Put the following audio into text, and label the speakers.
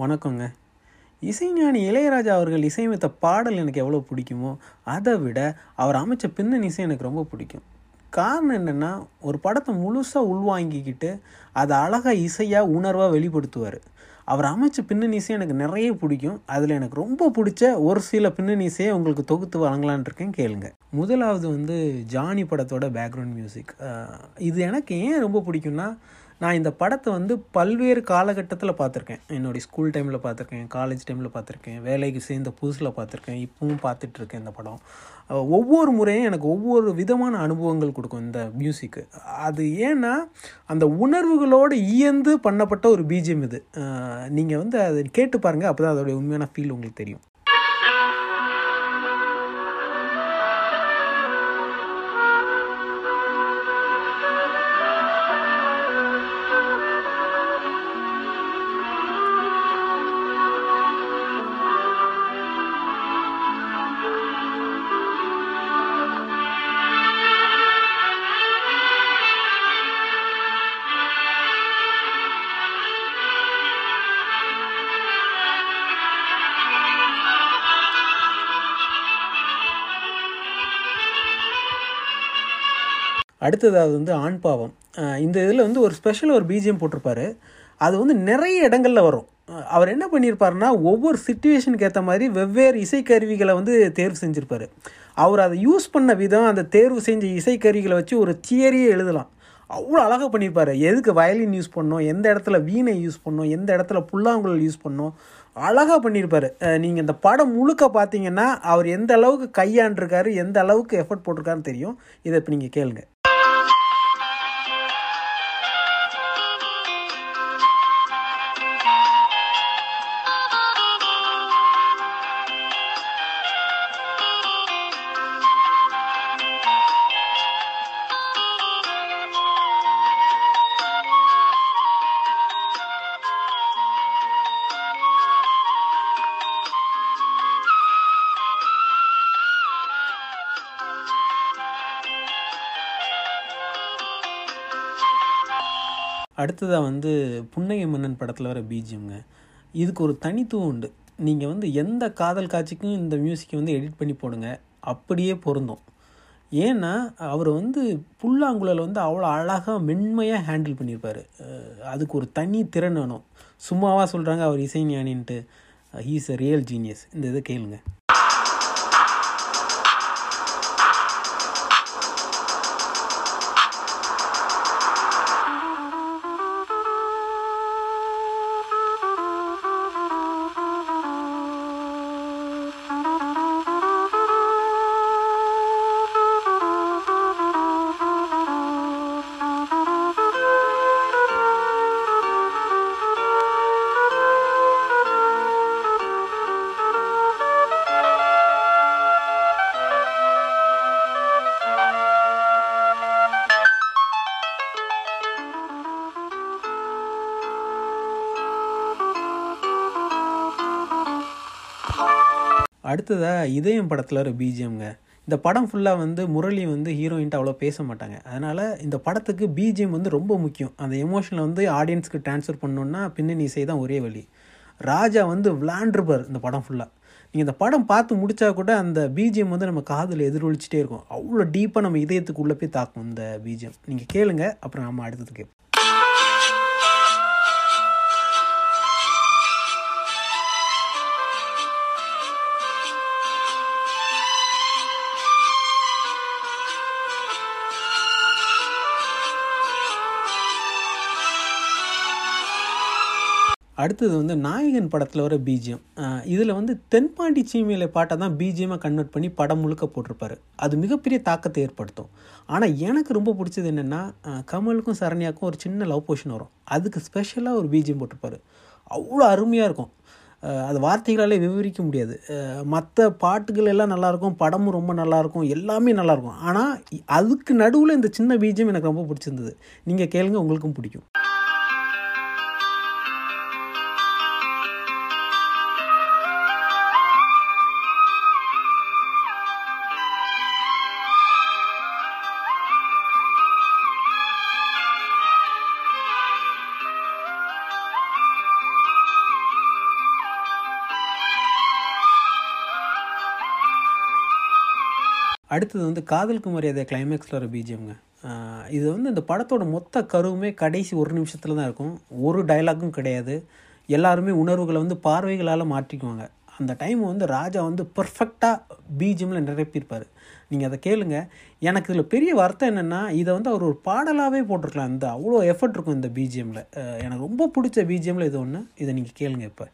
Speaker 1: வணக்கங்க. இசைஞானி இளையராஜா அவர்கள் இசையமைத்த பாடல் எனக்கு எவ்வளோ பிடிக்குமோ அதை விட அவர் அமைச்ச பின்னணி இசை எனக்கு ரொம்ப பிடிக்கும். காரணம் என்னென்னா ஒரு படத்தை முழுசாக உள்வாங்கிக்கிட்டு அதை அழகாக இசையாக உணர்வாக வெளிப்படுத்துவார். அவர் அமைச்ச பின்னணி இசை எனக்கு நிறைய பிடிக்கும். அதில் எனக்கு ரொம்ப பிடிச்ச ஒரு சில பின்னணி இசையை உங்களுக்கு தொகுத்து வழங்கலான் இருக்கேன் கேளுங்க. முதலாவது வந்து ஜானி படத்தோட பேக்ரவுண்ட் மியூசிக் இது எனக்கு ஏன் ரொம்ப பிடிக்கும்னா நான் இந்த படத்தை வந்து பல்வேறு காலகட்டத்தில் பார்த்துருக்கேன். என்னுடைய ஸ்கூல் டைமில் பார்த்துருக்கேன் காலேஜ் டைமில் பார்த்துருக்கேன் வேலைக்கு சேர்ந்த புதுசில் பார்த்துருக்கேன் இப்பவும் பார்த்துட்ருக்கேன் இந்த படம். ஒவ்வொரு முறையும் எனக்கு ஒவ்வொரு விதமான அனுபவங்கள் கொடுக்கும் இந்த மியூசிக்கு அது ஏன்னா அந்த உணர்வுகளோடு இயந்து பண்ணப்பட்ட ஒரு பீஜியம் இது. நீங்கள் வந்து அதை கேட்டு பாருங்கள் அப்போ தான் அதோடைய உண்மையான ஃபீல் உங்களுக்கு தெரியும். அடுத்ததாவது வந்து ஆண் பாவம். இந்த இதில் வந்து ஒரு ஸ்பெஷல் ஒரு பிஜிஎம் போட்டிருப்பாரு. அது வந்து நிறைய இடங்களில் வரும். அவர் என்ன பண்ணியிருப்பாருன்னா ஒவ்வொரு சுச்சுவேஷனுக்கு ஏற்ற மாதிரி வெவ்வேறு இசைக்கருவிகளை வந்து தேர்வு செஞ்சுருப்பார். அவர் அதை யூஸ் பண்ண விதம் அந்த தேர்வு செஞ்ச இசைக்கருவிகளை வச்சு ஒரு தியரியே எழுதலாம். அவ்வளோ அழகாக பண்ணியிருப்பார் எதுக்கு வயலின் யூஸ் பண்ணோம் எந்த இடத்துல வீணை யூஸ் பண்ணோம் எந்த இடத்துல புல்லாங்குழல் யூஸ் பண்ணோம் அழகாக பண்ணியிருப்பார் நீங்கள் இந்த படம் முழுக்க பார்த்தீங்கன்னா அவர் எந்த அளவுக்கு கையாண்டிருக்காரு எந்த அளவுக்கு எஃபர்ட் போட்டிருக்காருன்னு தெரியும். இதை இப்போ நீங்கள் கேளுங்கள் அடுத்ததாக வந்து புன்னகை மன்னன் படத்தில் வர பீஜியம்ங்க இதுக்கு ஒரு தனித்துவம் உண்டு. நீங்கள் வந்து எந்த காதல் காட்சிக்கும் இந்த மியூசிக்கை வந்து எடிட் பண்ணி போடுங்க. அப்படியே பொருந்தும். ஏன்னா அவர் வந்து புல்லாங்குழல் வந்து அவ்வளோ அழகாக மென்மையாக ஹேண்டில் பண்ணியிருப்பார் அதுக்கு ஒரு தனி திறன் வேணும். சும்மாவாக சொல்கிறாங்க அவர் இசைஞானின்ட்டு. ஹீஸ் அ ரியல் ஜீனியஸ் இந்த இதை கேளுங்கள் அடுத்ததாக இதயம் படத்தில் ஒரு பிஜிஎம்ங்க இந்த படம் ஃபுல்லாக வந்து முரளி வந்து ஹீரோயின்ட்டு அவ்வளோ பேச மாட்டாங்க. அதனால் இந்த படத்துக்கு பிஜிஎம் வந்து ரொம்ப முக்கியம். அந்த எமோஷனை வந்து ஆடியன்ஸ்க்கு ட்ரான்ஸ்ஃபர் பண்ணணுன்னா பின்னணி இசை தான் ஒரே வழி. ராஜா வந்து விளாண்டுருப்பார் இந்த படம் ஃபுல்லாக நீங்கள் இந்த படம் பார்த்து முடித்தா கூட அந்த பிஜிஎம் வந்து நம்ம காதில் எதிரொலிச்சிட்டே இருக்கும். அவ்வளோ டீப்பாக நம்ம இதயத்துக்குள்ளே போய் தாக்கும் இந்த பிஜிஎம் நீங்கள் கேளுங்க அப்புறம் நம்ம அடுத்தது அடுத்தது வந்து நாயகன் படத்தில் வர பிஜிஎம் இதில் வந்து தென்பாண்டி சீமையில பாட்டை தான் பிஜிஎமாக கன்வெர்ட் பண்ணி படம் முழுக்க போட்டிருப்பாரு. அது மிகப்பெரிய தாக்கத்தை ஏற்படுத்தும். ஆனால் எனக்கு ரொம்ப பிடிச்சது என்னென்னா கமலுக்கும் சரண்யாக்கும் ஒரு சின்ன லவ் போஷன் வரும். அதுக்கு ஸ்பெஷலாக ஒரு பிஜிஎம் போட்டிருப்பாரு. அவ்வளோ அருமையாக இருக்கும். அது வார்த்தைகளாலே விவரிக்க முடியாது. மற்ற பாட்டுகள் எல்லாம் நல்லாயிருக்கும் படமும் ரொம்ப நல்லாயிருக்கும் எல்லாமே நல்லாயிருக்கும். ஆனால் அதுக்கு நடுவில் இந்த சின்ன பீஜம் எனக்கு ரொம்ப பிடிச்சிருந்தது. நீங்கள் கேளுங்க உங்களுக்கும் பிடிக்கும். அடுத்தது வந்து காதலுக்கு மரியாதை கிளைமேக்ஸில் வர பிஜிஎம்ங்க இது வந்து இந்த படத்தோட மொத்த கருவுமே கடைசி ஒரு நிமிஷத்தில் தான் இருக்கும். ஒரு டைலாகும் கிடையாது. எல்லாருமே உணர்வுகளை வந்து பார்வைகளால் மாற்றிக்குவாங்க. அந்த டைம் வந்து ராஜா வந்து பர்ஃபெக்டாக பிஜிஎம்மில் நிரப்பியிருப்பார். நீங்கள் அதை கேளுங்க. எனக்கு இதில் பெரிய வருத்தம் என்னென்னா இதை வந்து அவர் ஒரு பாடலாகவே போட்டிருக்கலாம். இந்த அவ்வளோ எஃபர்ட் இருக்கும் இந்த பிஜிஎம்மில் எனக்கு ரொம்ப பிடிச்ச பிஜிஎம்மில் இது ஒன்று இதை நீங்கள் கேளுங்க இப்போ.